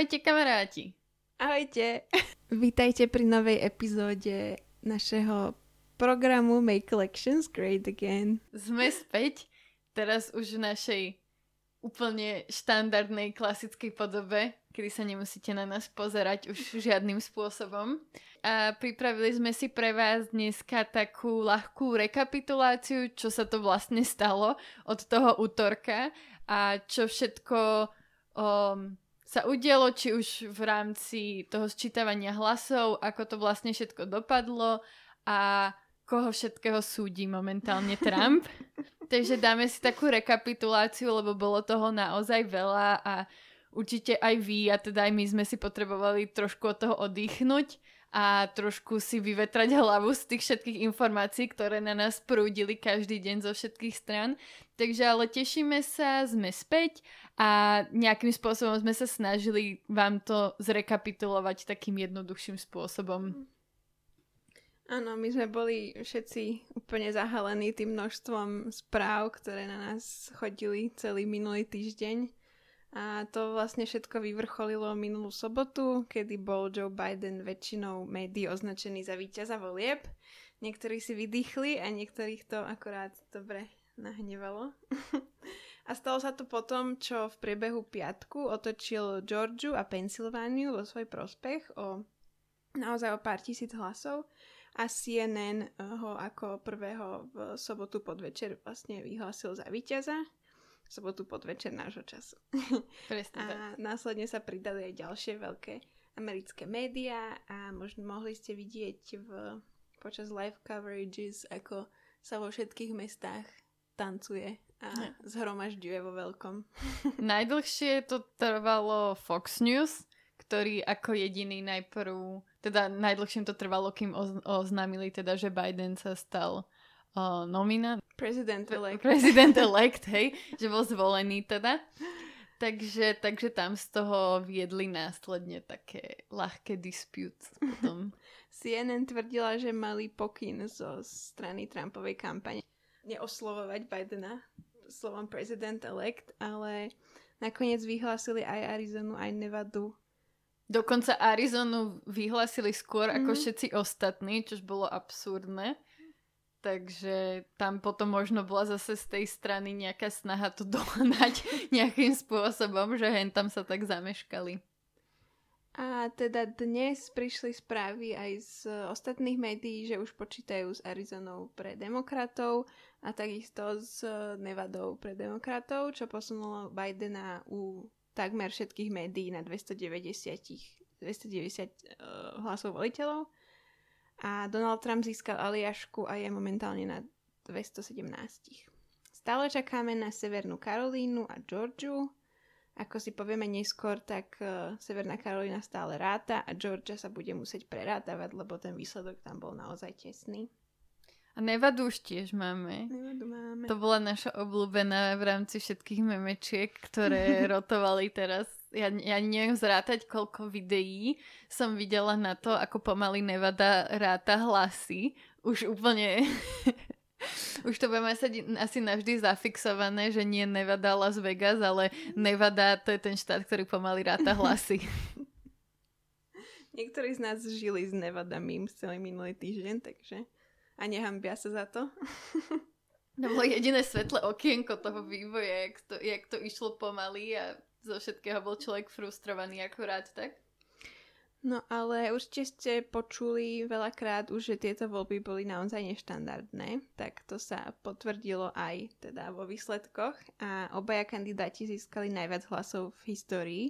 Ahojte kamaráti. Ahojte. Vítajte pri novej epizóde našeho programu Make Collections Great Again. Sme späť, teraz už v našej úplne štandardnej klasickej podobe, kedy sa nemusíte na nás pozerať už žiadnym spôsobom. A pripravili sme si pre vás dneska takú ľahkú rekapituláciu, čo sa to vlastne stalo od toho útorka a čo všetko um, sa udialo, či už v rámci toho sčítavania hlasov, ako to vlastne všetko dopadlo a koho všetkého súdi momentálne Trump. Takže dáme si takú rekapituláciu, lebo bolo toho naozaj veľa a určite aj vy a teda aj my sme si potrebovali trošku od toho oddychnúť a trošku si vyvetrať hlavu z tých všetkých informácií, ktoré na nás prúdili každý deň zo všetkých stran. Takže ale tešíme sa, sme späť a nejakým spôsobom sme sa snažili vám to zrekapitulovať takým jednoduchším spôsobom. Áno, my sme boli všetci úplne zahalení tým množstvom správ, ktoré na nás chodili celý minulý týždeň. A to vlastne všetko vyvrcholilo minulú sobotu, kedy bol Joe Biden väčšinou médií označený za víťaza volieb. Niektorí si vydýchli a niektorých to akorát dobre nahnevalo. a stalo sa to potom, čo v priebehu piatku otočil Georgiu a Pensylvániu vo svoj prospech o naozaj o pár tisíc hlasov a CNN ho ako prvého v sobotu podvečer vlastne vyhlásil za víťaza sobotu podvečer nášho času. Presne a následne sa pridali aj ďalšie veľké americké médiá a možno mohli ste vidieť v, počas live coverages, ako sa vo všetkých mestách tancuje a zhromažďuje vo veľkom. Najdlhšie to trvalo Fox News, ktorý ako jediný najprv, teda najdlhším to trvalo, kým oznámili teda, že Biden sa stal uh, nomina. President-elect. President-elect, hej, že bol zvolený teda. Takže, takže tam z toho viedli následne také ľahké dispute potom. CNN tvrdila, že mali pokyn zo strany Trumpovej kampane neoslovovať Bidena slovom president-elect, ale nakoniec vyhlásili aj Arizonu, aj Nevadu. Dokonca Arizonu vyhlásili skôr mm-hmm. ako mhm. všetci ostatní, čož bolo absurdné. Takže tam potom možno bola zase z tej strany nejaká snaha to dohnať nejakým spôsobom, že hen tam sa tak zameškali. A teda dnes prišli správy aj z ostatných médií, že už počítajú s Arizonou pre demokratov a takisto s Nevadou pre demokratov, čo posunulo Bidena u takmer všetkých médií na 290, 290 uh, hlasov voliteľov a Donald Trump získal Aliašku a je momentálne na 217. Stále čakáme na Severnú Karolínu a Georgiu. Ako si povieme neskôr, tak uh, Severná Karolína stále ráta a Georgia sa bude musieť prerátavať, lebo ten výsledok tam bol naozaj tesný. A Nevadu už tiež máme. Nevadu máme. To bola naša obľúbená v rámci všetkých memečiek, ktoré rotovali teraz ja, ja neviem zrátať, koľko videí som videla na to, ako pomaly Nevada ráta hlasy. Už úplne... Už to budeme sa asi navždy zafixované, že nie Nevada Las Vegas, ale Nevada to je ten štát, ktorý pomaly ráta hlasy. Niektorí z nás žili s Nevadami celý minulý týždeň, takže a nehambia sa za to. To bolo jediné svetlé okienko toho vývoja, jak to, jak to išlo pomaly a zo všetkého bol človek frustrovaný akurát, tak? No ale určite ste počuli veľakrát už, že tieto voľby boli naozaj neštandardné, tak to sa potvrdilo aj teda vo výsledkoch a obaja kandidáti získali najviac hlasov v histórii.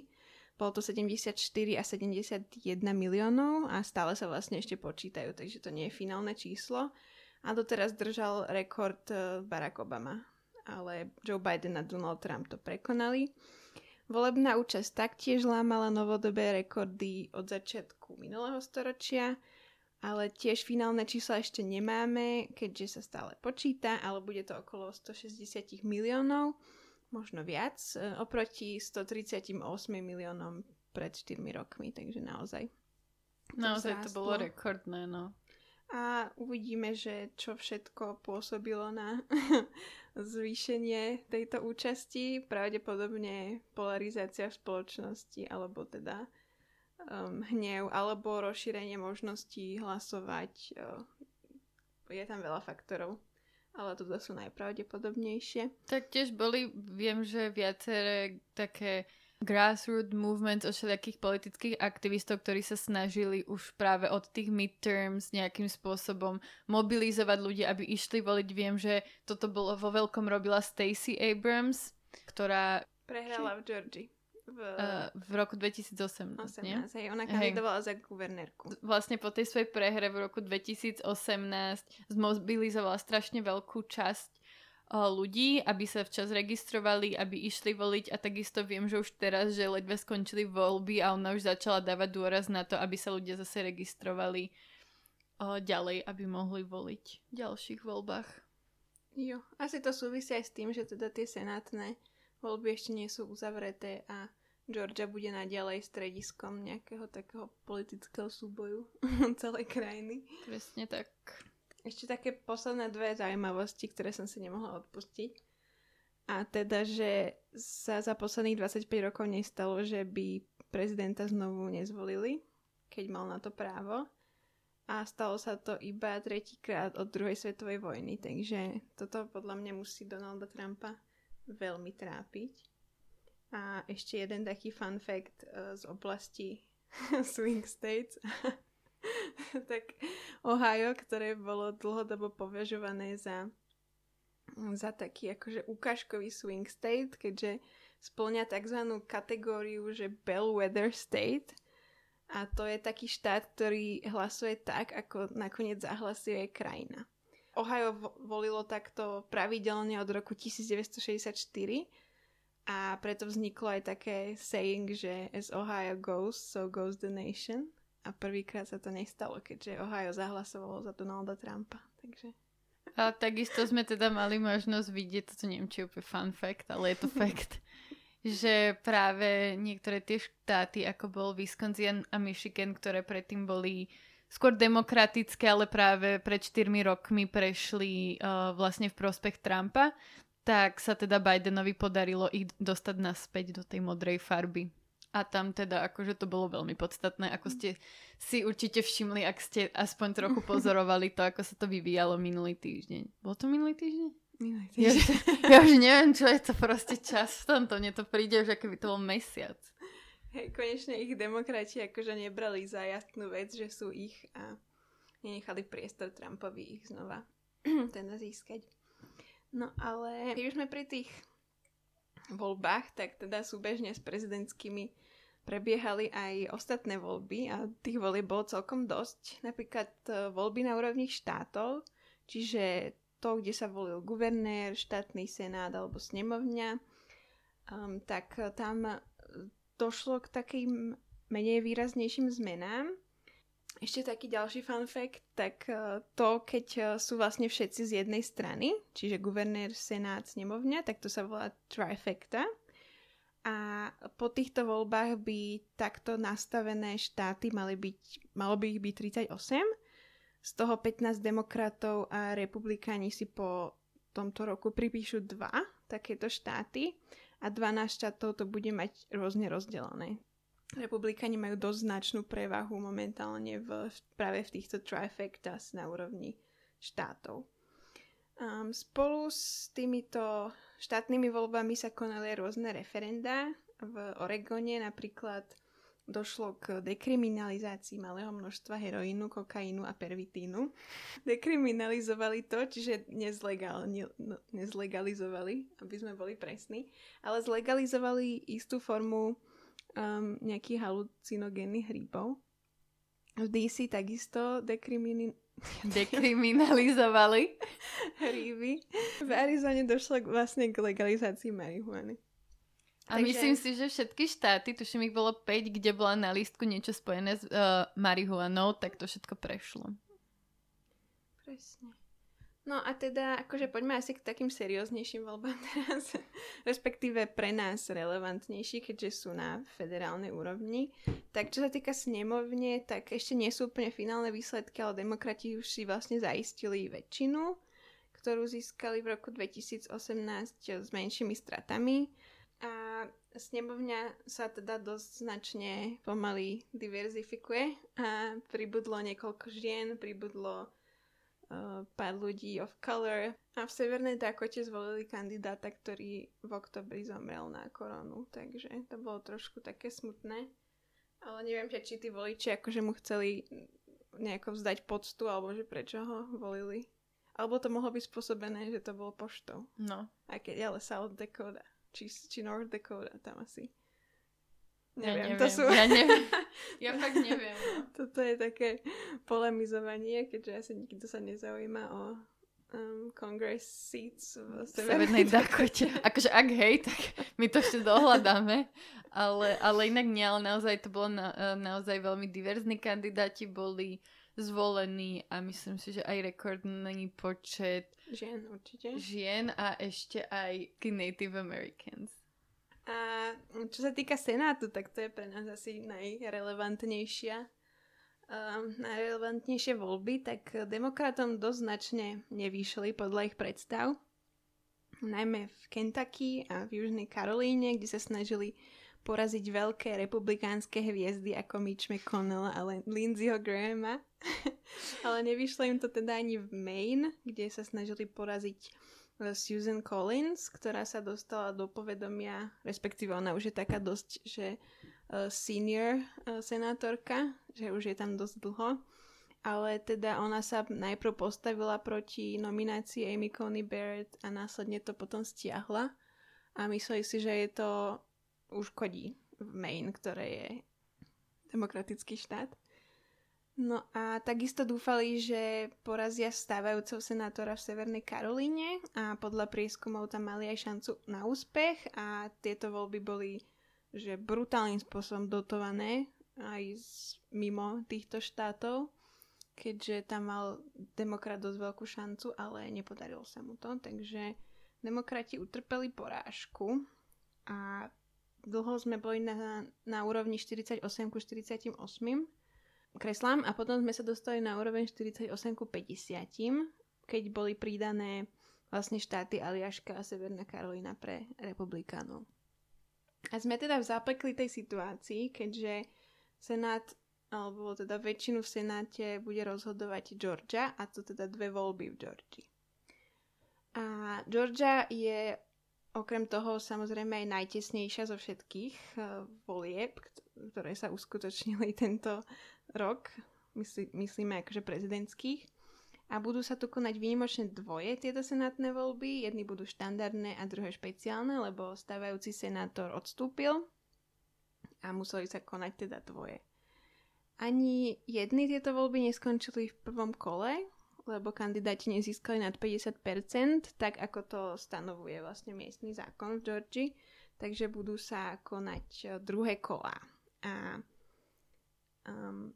Bolo to 74 a 71 miliónov a stále sa vlastne ešte počítajú, takže to nie je finálne číslo. A doteraz držal rekord eh, Barack Obama, ale Joe Biden a Donald Trump to prekonali. Volebná účasť taktiež lámala novodobé rekordy od začiatku minulého storočia, ale tiež finálne čísla ešte nemáme, keďže sa stále počíta, ale bude to okolo 160 miliónov, možno viac, e, oproti 138 miliónom pred 4 rokmi, takže naozaj. To naozaj to bolo rekordné, no. A uvidíme, že čo všetko pôsobilo na zvýšenie tejto účasti. Pravdepodobne polarizácia v spoločnosti, alebo teda um, hnev, alebo rozšírenie možností hlasovať. Uh, je tam veľa faktorov ale toto sú najpravdepodobnejšie. Tak tiež boli, viem, že viaceré také grassroots movements od všelijakých politických aktivistov, ktorí sa snažili už práve od tých midterms nejakým spôsobom mobilizovať ľudí, aby išli voliť. Viem, že toto bolo vo veľkom robila Stacey Abrams, ktorá... Prehrala v Georgii. V, uh, v roku 2018, 18, nie? Hej, ona kandidovala hej. za guvernérku. Vlastne po tej svojej prehre v roku 2018 zmobilizovala strašne veľkú časť ľudí, aby sa včas registrovali, aby išli voliť a takisto viem, že už teraz, že ledve skončili voľby a ona už začala dávať dôraz na to, aby sa ľudia zase registrovali ďalej, aby mohli voliť v ďalších voľbách. Jo, asi to súvisí aj s tým, že teda tie senátne voľby ešte nie sú uzavreté a Georgia bude naďalej strediskom nejakého takého politického súboju celej krajiny. Presne tak. Ešte také posledné dve zaujímavosti, ktoré som si nemohla odpustiť. A teda, že sa za posledných 25 rokov nestalo, že by prezidenta znovu nezvolili, keď mal na to právo. A stalo sa to iba tretíkrát od druhej svetovej vojny, takže toto podľa mňa musí Donalda Trumpa veľmi trápiť. A ešte jeden taký fun fact uh, z oblasti swing states. tak Ohio, ktoré bolo dlhodobo považované za, za taký akože ukážkový swing state, keďže splňa tzv. kategóriu, že bellwether state. A to je taký štát, ktorý hlasuje tak, ako nakoniec zahlasuje krajina. Ohio volilo takto pravidelne od roku 1964 a preto vzniklo aj také saying, že as Ohio goes, so goes the nation. A prvýkrát sa to nestalo, keďže Ohio zahlasovalo za Donalda Trumpa. Takže... A takisto sme teda mali možnosť vidieť, toto neviem, či je úplne fun fact, ale je to fact, že práve niektoré tie štáty, ako bol Wisconsin a Michigan, ktoré predtým boli skôr demokratické, ale práve pred 4 rokmi prešli uh, vlastne v prospech Trumpa, tak sa teda Bidenovi podarilo ich dostať naspäť do tej modrej farby. A tam teda akože to bolo veľmi podstatné, ako ste si určite všimli, ak ste aspoň trochu pozorovali to, ako sa to vyvíjalo minulý týždeň. Bol to minulý týždeň? Minulý týždeň. Ja, ja už neviem, čo je to proste čas v tomto. Mne to príde už, ako by to bol mesiac. Hej, konečne ich demokrati akože nebrali za jasnú vec, že sú ich a nenechali priestor Trumpovi ich znova teda získať. No ale keď už sme pri tých voľbách, tak teda súbežne s prezidentskými prebiehali aj ostatné voľby a tých volieb bolo celkom dosť. Napríklad e, voľby na úrovni štátov, čiže to, kde sa volil guvernér, štátny senát alebo snemovňa, um, tak tam došlo k takým menej výraznejším zmenám. Ešte taký ďalší fun fact, tak e, to, keď e, sú vlastne všetci z jednej strany, čiže guvernér, senát, snemovňa, tak to sa volá trifecta. A po týchto voľbách by takto nastavené štáty mali byť, malo by ich byť 38, z toho 15 demokratov a republikáni si po tomto roku pripíšu dva takéto štáty a 12 štátov to bude mať rôzne rozdelené. Republikáni majú dosť značnú prevahu momentálne v, práve v týchto trifectas na úrovni štátov. Um, spolu s týmito štátnymi voľbami sa konali rôzne referenda. V Oregone napríklad došlo k dekriminalizácii malého množstva heroínu, kokainu a pervitínu. Dekriminalizovali to, čiže nezlegal, ne, no, nezlegalizovali, aby sme boli presní, ale zlegalizovali istú formu um, nejakých halucinogénnych hríbov. V DC takisto dekrimini... dekriminalizovali hríby. V Arizone došlo vlastne k legalizácii marihuany. A Takže... myslím si, že všetky štáty, tuším ich bolo 5, kde bola na lístku niečo spojené s uh, marihuanou, tak to všetko prešlo. Presne. No a teda, akože poďme asi k takým serióznejším voľbám teraz, respektíve pre nás relevantnejší, keďže sú na federálnej úrovni. Tak čo sa týka snemovne, tak ešte nie sú úplne finálne výsledky, ale demokrati už si vlastne zaistili väčšinu, ktorú získali v roku 2018 s menšími stratami. A snemovňa sa teda dosť značne pomaly diverzifikuje a pribudlo niekoľko žien, pribudlo pár ľudí of color a v Severnej Dakote zvolili kandidáta, ktorý v oktobri zomrel na koronu, takže to bolo trošku také smutné. Ale neviem, že či tí voliči akože mu chceli nejako vzdať poctu, alebo že prečo ho volili. Alebo to mohlo byť spôsobené, že to bolo poštou. No. Aj keď ale South Dakota, či, či North Dakota tam asi. Neviem, ja neviem. to sú... Ja neviem. Ja fakt neviem. No. Toto je také polemizovanie, keďže asi nikto sa nezaujíma o um, Congress seats v Severnej Dakote. Akože ak hej, tak my to ešte dohľadáme. Ale, ale inak nie, ale naozaj to bolo na, e, naozaj veľmi diverzní kandidáti boli zvolení a myslím si, že aj rekordný počet žien určite. Žien a ešte aj Native Americans. A čo sa týka Senátu, tak to je pre nás asi najrelevantnejšia um, najrelevantnejšie voľby, tak demokratom dosť značne nevyšli podľa ich predstav. Najmä v Kentucky a v Južnej Karolíne, kde sa snažili poraziť veľké republikánske hviezdy ako Mitch McConnell a Lindseyho Grahama. Ale nevyšlo im to teda ani v Maine, kde sa snažili poraziť Susan Collins, ktorá sa dostala do povedomia, respektíve ona už je taká dosť, že uh, senior uh, senátorka, že už je tam dosť dlho. Ale teda ona sa najprv postavila proti nominácii Amy Coney Barrett a následne to potom stiahla. A mysleli si, že je to uškodí v Maine, ktoré je demokratický štát. No a takisto dúfali, že porazia stávajúceho senátora v Severnej Karolíne a podľa prieskumov tam mali aj šancu na úspech a tieto voľby boli že brutálnym spôsobom dotované aj z, mimo týchto štátov, keďže tam mal demokrat dosť veľkú šancu, ale nepodarilo sa mu to, takže demokrati utrpeli porážku a dlho sme boli na, na úrovni 48 ku 48 kreslám a potom sme sa dostali na úroveň 48 ku 50, keď boli pridané vlastne štáty Aliaška a Severná Karolina pre republikánov. A sme teda v zapeklitej situácii, keďže Senát, alebo teda väčšinu v Senáte bude rozhodovať Georgia, a to teda dve voľby v Georgii. A Georgia je okrem toho samozrejme aj najtesnejšia zo všetkých uh, volieb, ktoré sa uskutočnili tento rok, myslí, myslíme akože prezidentských. A budú sa tu konať výnimočne dvoje tieto senátne voľby. Jedny budú štandardné a druhé špeciálne, lebo stávajúci senátor odstúpil a museli sa konať teda dvoje. Ani jedny tieto voľby neskončili v prvom kole, lebo kandidáti nezískali nad 50%, tak ako to stanovuje vlastne miestny zákon v Georgii, takže budú sa konať eh, druhé kola. A um,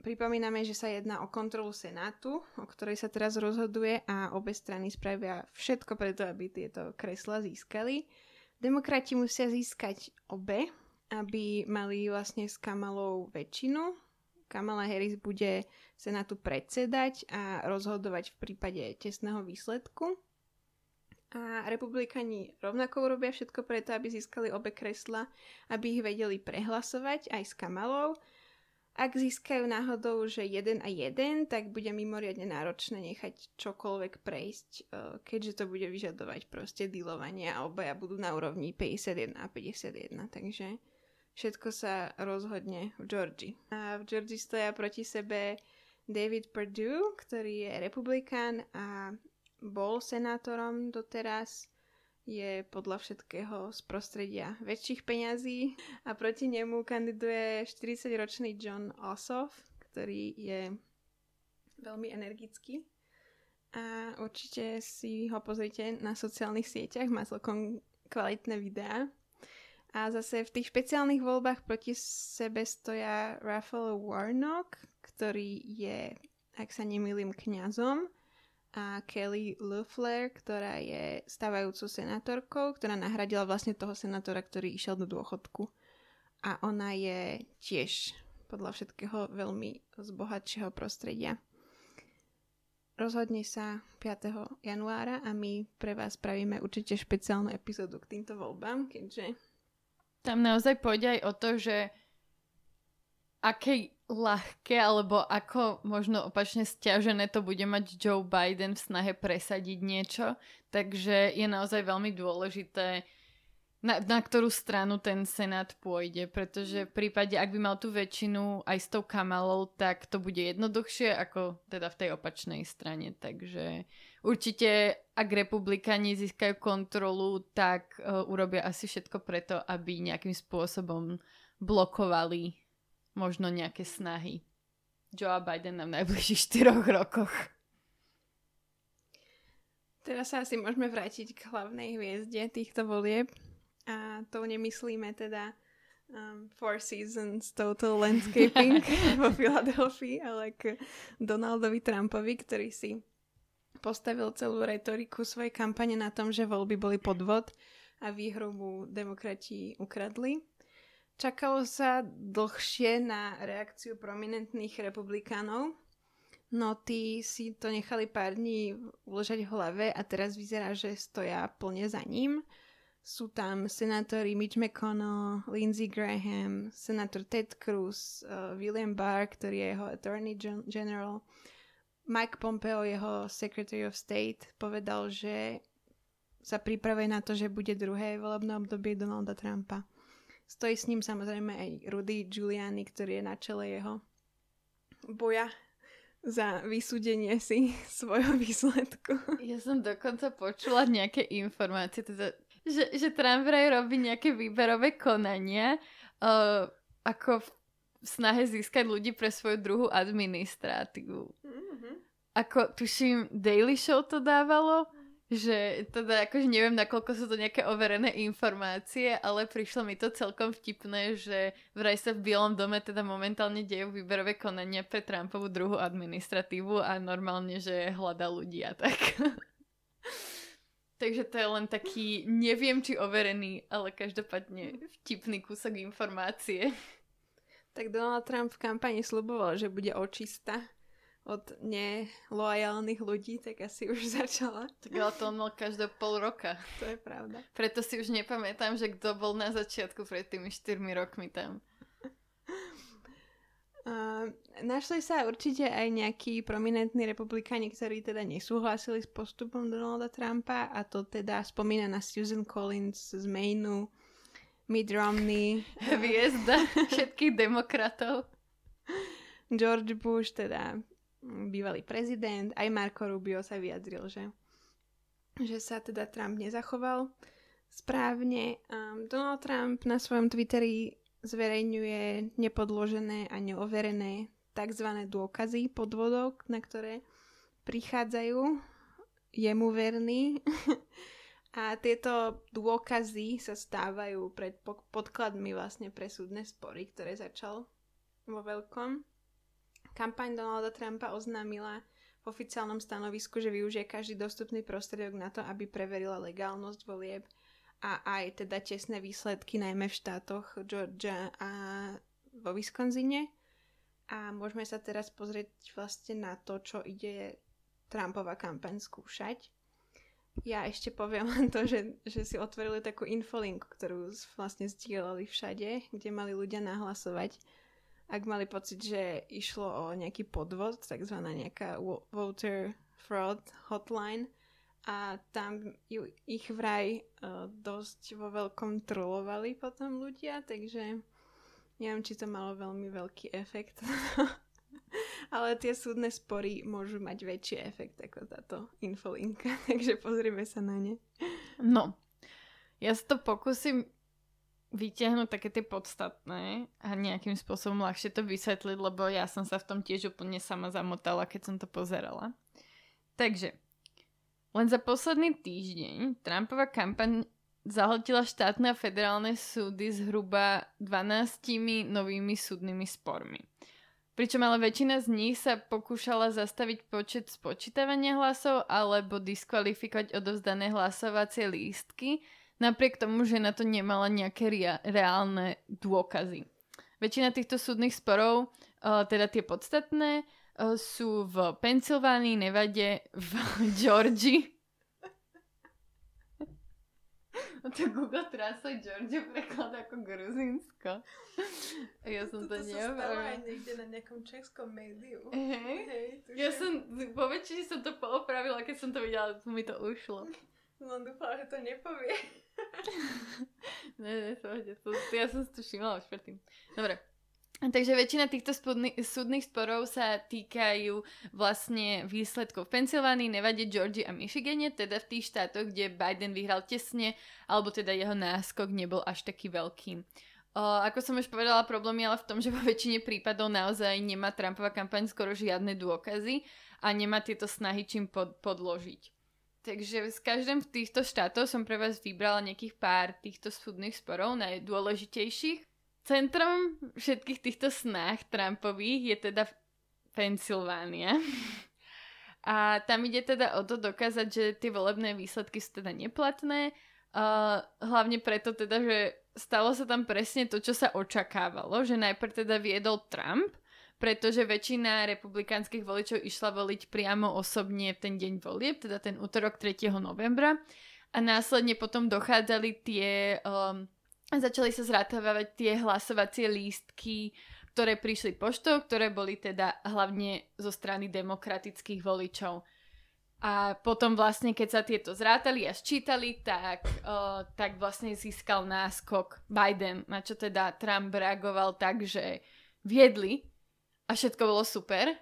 Pripomíname, že sa jedná o kontrolu Senátu, o ktorej sa teraz rozhoduje a obe strany spravia všetko preto, aby tieto kresla získali. Demokrati musia získať obe, aby mali vlastne s Kamalou väčšinu. Kamala Harris bude Senátu predsedať a rozhodovať v prípade tesného výsledku. A republikani rovnako urobia všetko preto, aby získali obe kresla, aby ich vedeli prehlasovať aj s Kamalou ak získajú náhodou, že jeden a jeden, tak bude mimoriadne náročné nechať čokoľvek prejsť, e, keďže to bude vyžadovať proste dealovanie a obaja budú na úrovni 51 a 51, takže všetko sa rozhodne v Georgii. A v Georgii stoja proti sebe David Perdue, ktorý je republikán a bol senátorom doteraz je podľa všetkého z prostredia väčších peňazí a proti nemu kandiduje 40-ročný John Ossoff, ktorý je veľmi energický a určite si ho pozrite na sociálnych sieťach, má celkom kvalitné videá. A zase v tých špeciálnych voľbách proti sebe stoja Raphael Warnock, ktorý je, ak sa nemýlim, kňazom a Kelly Loeffler, ktorá je stávajúcou senátorkou, ktorá nahradila vlastne toho senátora, ktorý išiel do dôchodku. A ona je tiež podľa všetkého veľmi z bohatšieho prostredia. Rozhodne sa 5. januára a my pre vás spravíme určite špeciálnu epizódu k týmto voľbám, keďže... Tam naozaj pôjde aj o to, že aké ľahké alebo ako možno opačne stiažené to bude mať Joe Biden v snahe presadiť niečo. Takže je naozaj veľmi dôležité, na, na ktorú stranu ten Senát pôjde, pretože v prípade, ak by mal tú väčšinu aj s tou Kamalou, tak to bude jednoduchšie ako teda v tej opačnej strane. Takže určite, ak republikáni získajú kontrolu, tak uh, urobia asi všetko preto, aby nejakým spôsobom blokovali možno nejaké snahy Joe Bidena v najbližších 4 rokoch. Teraz sa asi môžeme vrátiť k hlavnej hviezde týchto volieb. A to nemyslíme teda um, Four Seasons Total Landscaping vo Filadelfii, ale k Donaldovi Trumpovi, ktorý si postavil celú retoriku svojej kampane na tom, že voľby boli podvod a výhru mu demokrati ukradli. Čakalo sa dlhšie na reakciu prominentných republikánov, no tí si to nechali pár dní uložať v hlave a teraz vyzerá, že stoja plne za ním. Sú tam senátori Mitch McConnell, Lindsey Graham, senátor Ted Cruz, uh, William Barr, ktorý je jeho attorney general, Mike Pompeo, jeho secretary of state, povedal, že sa pripravuje na to, že bude druhé volebné obdobie Donalda Trumpa. Stojí s ním samozrejme aj Rudy Giuliani, ktorý je na čele jeho boja za vysúdenie si svojho výsledku. Ja som dokonca počula nejaké informácie, teda, že, že Trump vraj robí nejaké výberové konania uh, ako v snahe získať ľudí pre svoju druhú administratívu. Mm-hmm. Ako, tuším, Daily Show to dávalo že teda akože neviem, nakoľko sú to nejaké overené informácie, ale prišlo mi to celkom vtipné, že vraj sa v Bielom dome teda momentálne dejú výberové konania pre Trumpovú druhú administratívu a normálne, že hľada ľudí a tak. Takže to je len taký, neviem či overený, ale každopádne vtipný kúsok informácie. Tak Donald Trump v kampani sluboval, že bude očista od neloajálnych ľudí, tak asi už začala. Tak ale to on mal každé pol roka. To je pravda. Preto si už nepamätám, že kto bol na začiatku pred tými 4 rokmi tam. Uh, našli sa určite aj nejakí prominentní republikáni, ktorí teda nesúhlasili s postupom Donalda Trumpa a to teda spomína na Susan Collins z Mainu, Mitt Romney. Hviezda všetkých demokratov. George Bush, teda bývalý prezident, aj Marco Rubio sa vyjadril, že, že sa teda Trump nezachoval správne. Um, Donald Trump na svojom Twitteri zverejňuje nepodložené a neoverené tzv. dôkazy podvodok, na ktoré prichádzajú jemu verní. a tieto dôkazy sa stávajú pred podkladmi vlastne pre súdne spory, ktoré začal vo veľkom. Kampaň Donalda Trumpa oznámila v oficiálnom stanovisku, že využije každý dostupný prostriedok na to, aby preverila legálnosť volieb a aj teda tesné výsledky, najmä v štátoch Georgia a vo Wisconsine. A môžeme sa teraz pozrieť vlastne na to, čo ide Trumpova kampaň skúšať. Ja ešte poviem len to, že, že si otvorili takú infolinku, ktorú vlastne zdieľali všade, kde mali ľudia nahlasovať ak mali pocit, že išlo o nejaký podvod, takzvaná nejaká voter fraud hotline a tam ju, ich vraj uh, dosť vo veľkom trolovali potom ľudia, takže neviem, či to malo veľmi veľký efekt. Ale tie súdne spory môžu mať väčší efekt ako táto infolinka, takže pozrieme sa na ne. No, ja sa to pokúsim vyťahnuť také tie podstatné a nejakým spôsobom ľahšie to vysvetliť, lebo ja som sa v tom tiež úplne sama zamotala, keď som to pozerala. Takže, len za posledný týždeň Trumpova kampaň zahltila štátne a federálne súdy zhruba 12 novými súdnymi spormi. pričom ale väčšina z nich sa pokúšala zastaviť počet spočítavania hlasov alebo diskvalifikovať odovzdané hlasovacie lístky, napriek tomu, že na to nemala nejaké rea- reálne dôkazy. Väčšina týchto súdnych sporov, uh, teda tie podstatné, uh, sú v Pensylvánii, Nevade, v Georgii. to Google Translate Georgia prekladá ako Gruzinsko. Ja som to, to neopravila. aj niekde na nejakom českom médiu. Hej. Hej, Ja som, po väčšine som to poopravila, keď som to videla, mi to ušlo. Len dúfala, že to nepovie. Ne, ne, pohode. To, ja som si to všimla už predtým. Dobre. Takže väčšina týchto spodny, súdnych sporov sa týkajú vlastne výsledkov v Pensylvánii, Nevade, Georgii a Michigane, teda v tých štátoch, kde Biden vyhral tesne, alebo teda jeho náskok nebol až taký veľký. O, ako som už povedala, problém je ale v tom, že vo väčšine prípadov naozaj nemá Trumpova kampaň skoro žiadne dôkazy a nemá tieto snahy čím pod, podložiť. Takže z každým z týchto štátov som pre vás vybrala nejakých pár týchto súdnych sporov, najdôležitejších. Centrom všetkých týchto snách Trumpových je teda Pensylvánia. A tam ide teda o to dokázať, že tie volebné výsledky sú teda neplatné. Uh, hlavne preto teda, že stalo sa tam presne to, čo sa očakávalo, že najprv teda viedol Trump, pretože väčšina republikánskych voličov išla voliť priamo osobne v ten deň volieb, teda ten útorok 3. novembra. A následne potom dochádzali tie, um, začali sa zrátavať tie hlasovacie lístky, ktoré prišli poštou, ktoré boli teda hlavne zo strany demokratických voličov. A potom vlastne, keď sa tieto zrátali a sčítali, tak, uh, tak vlastne získal náskok Biden, na čo teda Trump reagoval tak, že viedli a všetko bolo super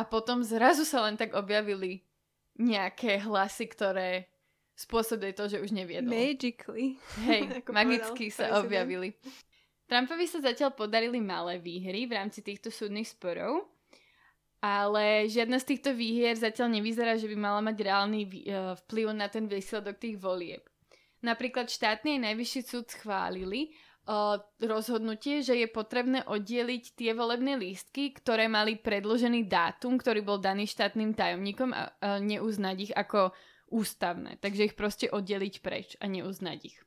a potom zrazu sa len tak objavili nejaké hlasy, ktoré spôsobili to, že už neviedol. Magically. Hej, magicky povedal sa objavili. Trumpovi sa zatiaľ podarili malé výhry v rámci týchto súdnych sporov, ale žiadna z týchto výhier zatiaľ nevyzerá, že by mala mať reálny eh, vplyv na ten výsledok tých volieb. Napríklad štátny aj najvyšší súd schválili rozhodnutie, že je potrebné oddeliť tie volebné lístky, ktoré mali predložený dátum, ktorý bol daný štátnym tajomníkom a, neuznať ich ako ústavné. Takže ich proste oddeliť preč a neuznať ich.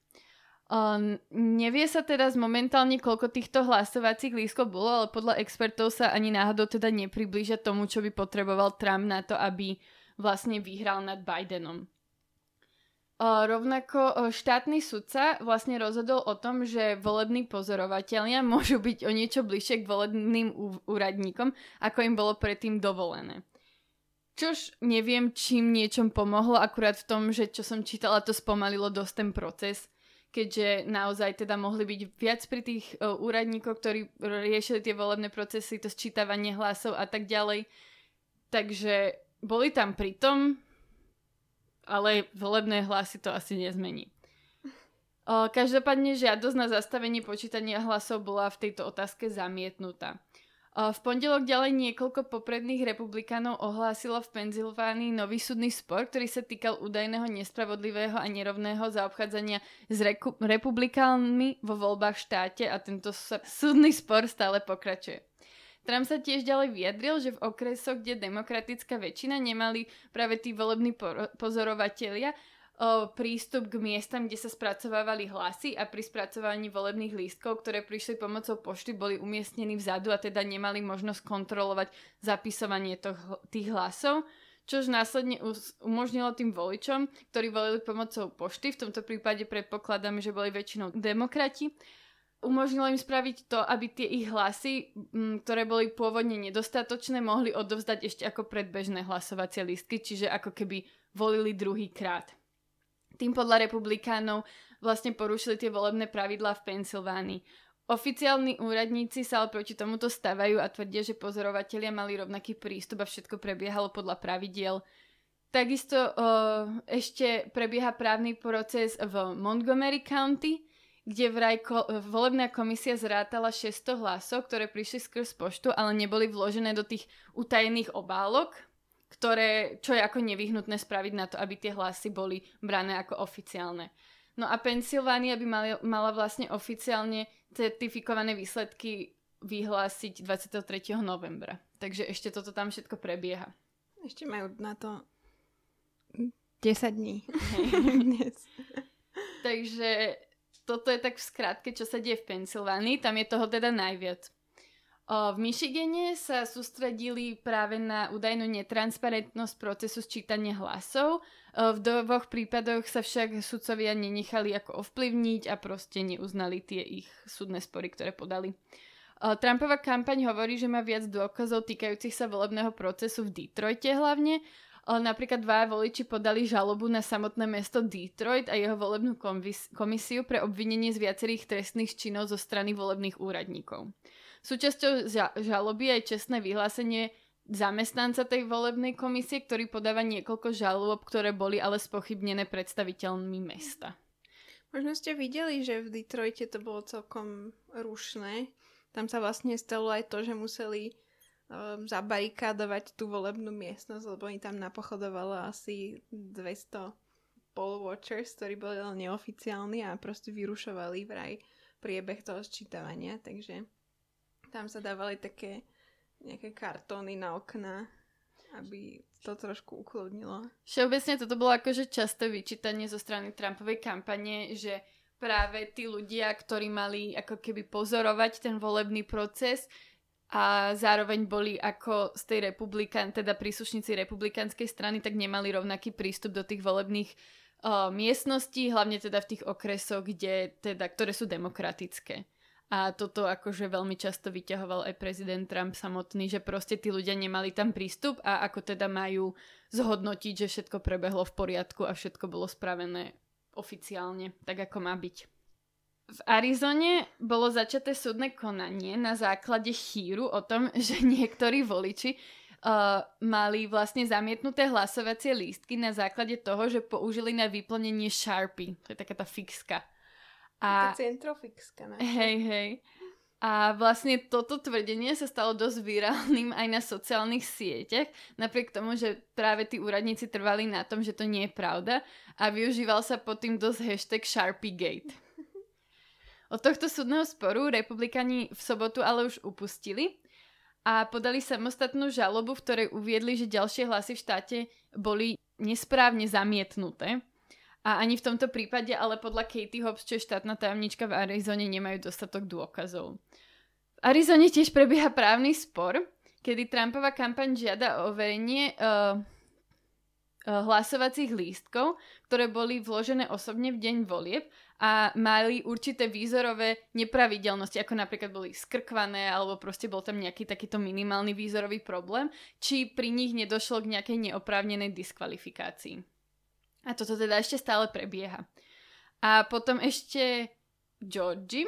Nevie sa teraz momentálne, koľko týchto hlasovacích lístkov bolo, ale podľa expertov sa ani náhodou teda nepriblíža tomu, čo by potreboval Trump na to, aby vlastne vyhral nad Bidenom. Rovnako uh, štátny sudca vlastne rozhodol o tom, že volební pozorovatelia môžu byť o niečo bližšie k volebným úradníkom, ako im bolo predtým dovolené. Čož neviem, čím niečom pomohlo, akurát v tom, že čo som čítala, to spomalilo dosť ten proces, keďže naozaj teda mohli byť viac pri tých uh, úradníkoch, ktorí riešili tie volebné procesy, to sčítavanie hlasov a tak ďalej. Takže boli tam pritom, ale volebné hlasy to asi nezmení. Každopádne žiadosť na zastavenie počítania hlasov bola v tejto otázke zamietnutá. V pondelok ďalej niekoľko popredných republikánov ohlásilo v Penzylvánii nový súdny spor, ktorý sa týkal údajného nespravodlivého a nerovného zaobchádzania s reku- republikánmi vo voľbách v štáte a tento súdny spor stále pokračuje. Trump sa tiež ďalej vyjadril, že v okresoch, kde demokratická väčšina nemali práve tí volební pozorovatelia o, prístup k miestam, kde sa spracovávali hlasy a pri spracovaní volebných lístkov, ktoré prišli pomocou pošty, boli umiestnení vzadu a teda nemali možnosť kontrolovať zapisovanie toho, tých hlasov čož následne umožnilo tým voličom, ktorí volili pomocou pošty, v tomto prípade predpokladáme, že boli väčšinou demokrati, umožnilo im spraviť to, aby tie ich hlasy, ktoré boli pôvodne nedostatočné, mohli odovzdať ešte ako predbežné hlasovacie listky, čiže ako keby volili druhý krát. Tým podľa republikánov vlastne porušili tie volebné pravidlá v Pensylvánii. Oficiálni úradníci sa ale proti tomuto stavajú a tvrdia, že pozorovatelia mali rovnaký prístup a všetko prebiehalo podľa pravidiel. Takisto o, ešte prebieha právny proces v Montgomery County, kde vraj ko- volebná komisia zrátala 600 hlasov, ktoré prišli skrz poštu, ale neboli vložené do tých utajených obálok, ktoré, čo je ako nevyhnutné spraviť na to, aby tie hlasy boli brané ako oficiálne. No a Pensylvánia by mali, mala vlastne oficiálne certifikované výsledky vyhlásiť 23. novembra. Takže ešte toto tam všetko prebieha. Ešte majú na to 10 dní. Takže toto je tak v skratke, čo sa deje v Pensylvánii. Tam je toho teda najviac. V Michigane sa sústredili práve na údajnú netransparentnosť procesu sčítania hlasov. V dvoch prípadoch sa však sudcovia nenechali ako ovplyvniť a proste neuznali tie ich súdne spory, ktoré podali. Trumpova kampaň hovorí, že má viac dôkazov týkajúcich sa volebného procesu v Detroite hlavne. Napríklad dva voliči podali žalobu na samotné mesto Detroit a jeho volebnú komisiu pre obvinenie z viacerých trestných činov zo strany volebných úradníkov. Súčasťou žaloby je čestné vyhlásenie zamestnanca tej volebnej komisie, ktorý podáva niekoľko žalob, ktoré boli ale spochybnené predstaviteľmi mesta. Možno ste videli, že v Detroite to bolo celkom rušné. Tam sa vlastne stalo aj to, že museli um, zabarikádovať tú volebnú miestnosť, lebo oni tam napochodovalo asi 200 poll watchers, ktorí boli len neoficiálni a proste vyrušovali vraj priebeh toho sčítavania, takže tam sa dávali také nejaké kartóny na okna, aby to trošku ukludnilo. Všeobecne toto bolo akože časté vyčítanie zo strany Trumpovej kampane, že práve tí ľudia, ktorí mali ako keby pozorovať ten volebný proces a zároveň boli ako z tej republikán, teda príslušníci republikánskej strany, tak nemali rovnaký prístup do tých volebných uh, miestností, hlavne teda v tých okresoch, kde, teda, ktoré sú demokratické. A toto akože veľmi často vyťahoval aj prezident Trump samotný, že proste tí ľudia nemali tam prístup a ako teda majú zhodnotiť, že všetko prebehlo v poriadku a všetko bolo spravené oficiálne, tak ako má byť. V Arizone bolo začaté súdne konanie na základe chýru o tom, že niektorí voliči uh, mali vlastne zamietnuté hlasovacie lístky na základe toho, že použili na vyplnenie Sharpie. To je taká tá fixka. A, centrofixka. Ne? Hej, hej. A vlastne toto tvrdenie sa stalo dosť virálnym aj na sociálnych sieťach, napriek tomu, že práve tí úradníci trvali na tom, že to nie je pravda a využíval sa pod tým dosť hashtag SharpieGate. Od tohto súdneho sporu republikani v sobotu ale už upustili a podali samostatnú žalobu, v ktorej uviedli, že ďalšie hlasy v štáte boli nesprávne zamietnuté a ani v tomto prípade, ale podľa Katie Hobbs, čo je štátna tajomnička v Arizone, nemajú dostatok dôkazov. V Arizone tiež prebieha právny spor, kedy Trumpova kampaň žiada o overenie uh, hlasovacích lístkov, ktoré boli vložené osobne v deň volieb a mali určité výzorové nepravidelnosti, ako napríklad boli skrkvané alebo proste bol tam nejaký takýto minimálny výzorový problém, či pri nich nedošlo k nejakej neoprávnenej diskvalifikácii. A toto teda ešte stále prebieha. A potom ešte Georgie.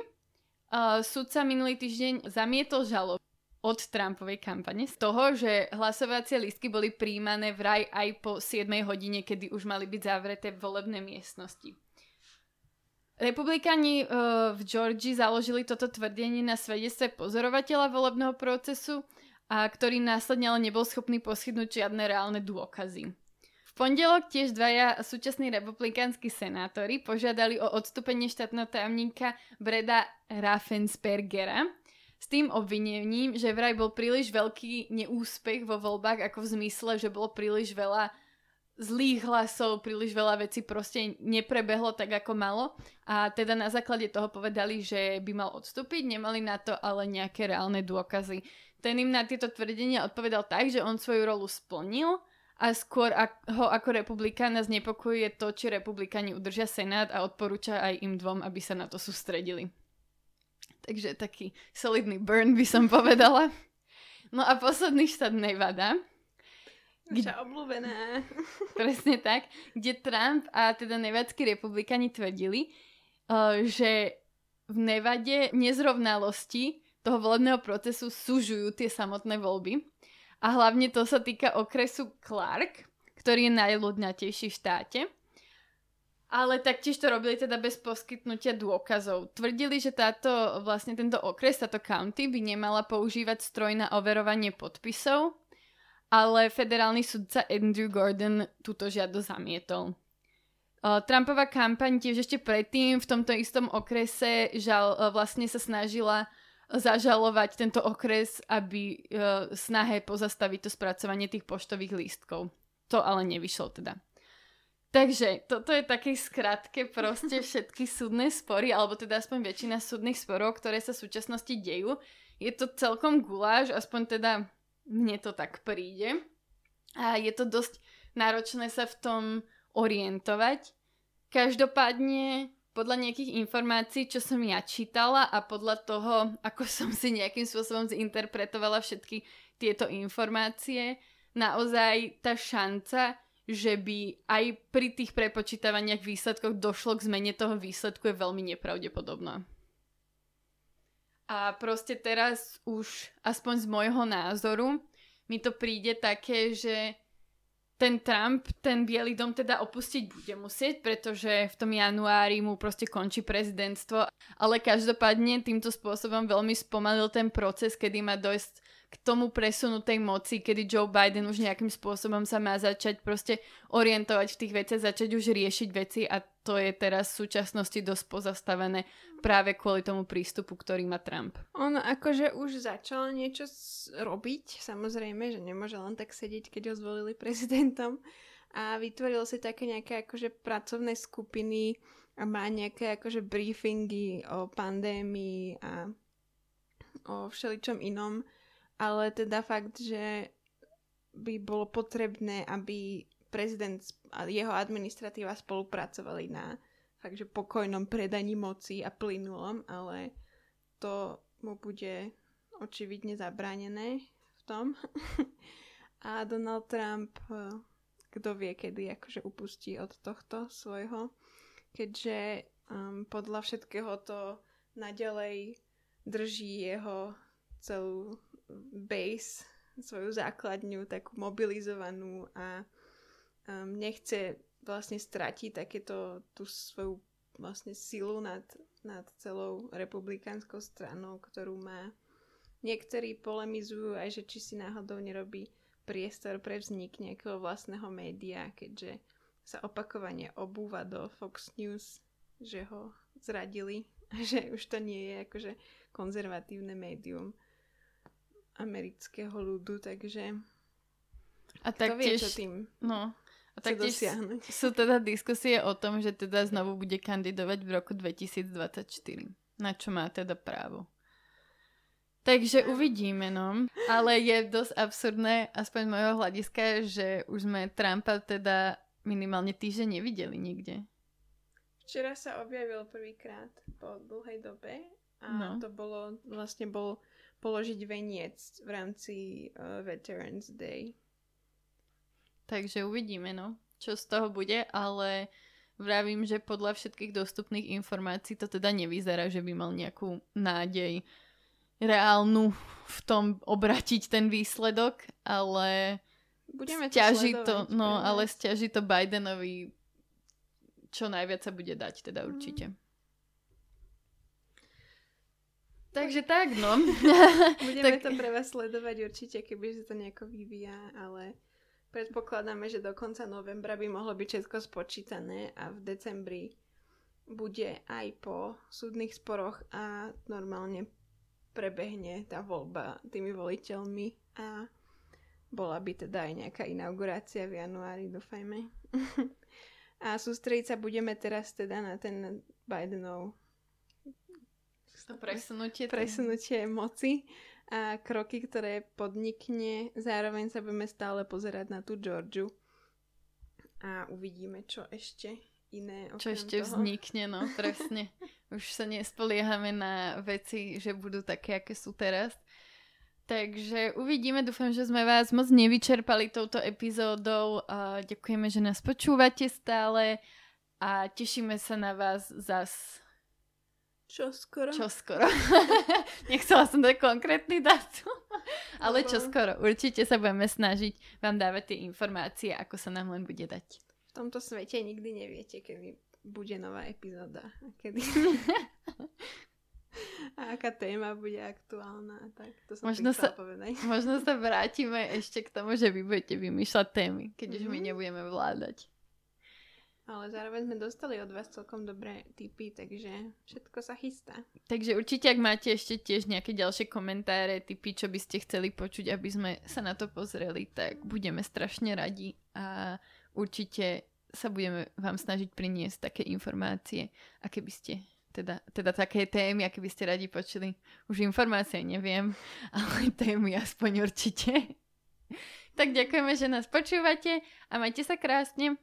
Uh, sudca minulý týždeň zamietol žalobu od Trumpovej kampane z toho, že hlasovacie lístky boli príjmané vraj aj po 7 hodine, kedy už mali byť zavreté volebné miestnosti. Republikáni uh, v Georgii založili toto tvrdenie na svedectve pozorovateľa volebného procesu, a ktorý následne ale nebol schopný poskytnúť žiadne reálne dôkazy. Pondelok tiež dvaja súčasní republikánsky senátori požiadali o odstúpenie štátneho tajomníka Breda Raffenspergera s tým obvinením, že vraj bol príliš veľký neúspech vo voľbách ako v zmysle, že bolo príliš veľa zlých hlasov, príliš veľa vecí proste neprebehlo tak, ako malo. A teda na základe toho povedali, že by mal odstúpiť, nemali na to ale nejaké reálne dôkazy. Ten im na tieto tvrdenia odpovedal tak, že on svoju rolu splnil, a skôr ho ako republikána znepokojuje to, či republikáni udržia Senát a odporúča aj im dvom, aby sa na to sústredili. Takže taký solidný burn by som povedala. No a posledný štát Nevada. Naša obľúbená. Presne tak. Kde Trump a teda nevadskí republikáni tvrdili, uh, že v Nevade nezrovnalosti toho volebného procesu súžujú tie samotné voľby a hlavne to sa týka okresu Clark, ktorý je najľudnatejší v štáte. Ale taktiež to robili teda bez poskytnutia dôkazov. Tvrdili, že táto, vlastne tento okres, táto county by nemala používať stroj na overovanie podpisov, ale federálny sudca Andrew Gordon túto žiadosť zamietol. Trumpová kampaň tiež ešte predtým v tomto istom okrese žal, vlastne sa snažila zažalovať tento okres, aby snahe pozastaviť to spracovanie tých poštových lístkov. To ale nevyšlo teda. Takže toto je také skratke proste všetky súdne spory, alebo teda aspoň väčšina súdnych sporov, ktoré sa v súčasnosti dejú. Je to celkom guláš, aspoň teda mne to tak príde. A je to dosť náročné sa v tom orientovať. Každopádne podľa nejakých informácií, čo som ja čítala a podľa toho, ako som si nejakým spôsobom zinterpretovala všetky tieto informácie, naozaj tá šanca, že by aj pri tých prepočítavaniach výsledkoch došlo k zmene toho výsledku je veľmi nepravdepodobná. A proste teraz už, aspoň z môjho názoru, mi to príde také, že ten Trump, ten Bielý dom teda opustiť bude musieť, pretože v tom januári mu proste končí prezidentstvo, ale každopádne týmto spôsobom veľmi spomalil ten proces, kedy má dojsť k tomu presunu tej moci, kedy Joe Biden už nejakým spôsobom sa má začať proste orientovať v tých veciach, začať už riešiť veci a to je teraz v súčasnosti dosť pozastavené práve kvôli tomu prístupu, ktorý má Trump. On akože už začal niečo robiť, samozrejme, že nemôže len tak sedieť, keď ho zvolili prezidentom a vytvoril si také nejaké akože pracovné skupiny a má nejaké akože briefingy o pandémii a o všeličom inom ale teda fakt, že by bolo potrebné, aby prezident a jeho administratíva spolupracovali na fakt, že pokojnom predaní moci a plynulom, ale to mu bude očividne zabránené v tom. a Donald Trump, eh, kto vie, kedy akože upustí od tohto svojho, keďže um, podľa všetkého to naďalej drží jeho celú base, svoju základňu takú mobilizovanú a um, nechce vlastne stratiť takéto tú svoju vlastne silu nad, nad celou republikánskou stranou, ktorú má. Niektorí polemizujú aj, že či si náhodou nerobí priestor pre vznik nejakého vlastného média, keďže sa opakovane obúva do Fox News, že ho zradili že už to nie je akože konzervatívne médium amerického ľudu, takže a tak vie, čo tým no, a taktiež sú teda diskusie o tom, že teda znovu bude kandidovať v roku 2024. Na čo má teda právo. Takže uvidíme, no. Ale je dosť absurdné, aspoň z môjho hľadiska, že už sme Trumpa teda minimálne týždeň nevideli nikde. Včera sa objavil prvýkrát po dlhej dobe a no. to bolo, vlastne bol položiť veniec v rámci uh, Veterans Day. Takže uvidíme, no, čo z toho bude, ale vravím, že podľa všetkých dostupných informácií to teda nevyzerá, že by mal nejakú nádej reálnu v tom obratiť ten výsledok, ale Budeme to, sledovať, to no, ale stiaží to Bidenovi čo najviac sa bude dať, teda určite. Mm. Takže tak, no. Budeme tak... to pre vás sledovať určite, kebyže to nejako vyvíja, ale predpokladáme, že do konca novembra by mohlo byť všetko spočítané a v decembri bude aj po súdnych sporoch a normálne prebehne tá voľba tými voliteľmi a bola by teda aj nejaká inaugurácia v januári, dúfajme. a sústrediť sa budeme teraz teda na ten Bidenov to presunutie. Presunutie moci a kroky, ktoré podnikne. Zároveň sa budeme stále pozerať na tú Georgiu a uvidíme, čo ešte iné. Čo ešte toho. vznikne, no presne. Už sa nespoliehame na veci, že budú také, aké sú teraz. Takže uvidíme, dúfam, že sme vás moc nevyčerpali touto epizódou. Ďakujeme, že nás počúvate stále a tešíme sa na vás zas čo skoro? Čo skoro. Nechcela som dať konkrétny dátum. Ale čo skoro. Určite sa budeme snažiť vám dávať tie informácie, ako sa nám len bude dať. V tomto svete nikdy neviete, kedy bude nová epizóda. A kedy... a aká téma bude aktuálna. Tak to som možno sa, povedať. možno sa vrátime ešte k tomu, že vy budete vymýšľať témy, keď mm-hmm. už my mhm. nebudeme vládať. Ale zároveň sme dostali od vás celkom dobré tipy, takže všetko sa chystá. Takže určite, ak máte ešte tiež nejaké ďalšie komentáre, tipy, čo by ste chceli počuť, aby sme sa na to pozreli, tak budeme strašne radi a určite sa budeme vám snažiť priniesť také informácie, aké by ste teda, teda také témy, aké by ste radi počuli. Už informácie neviem, ale témy aspoň určite. tak ďakujeme, že nás počúvate a majte sa krásne.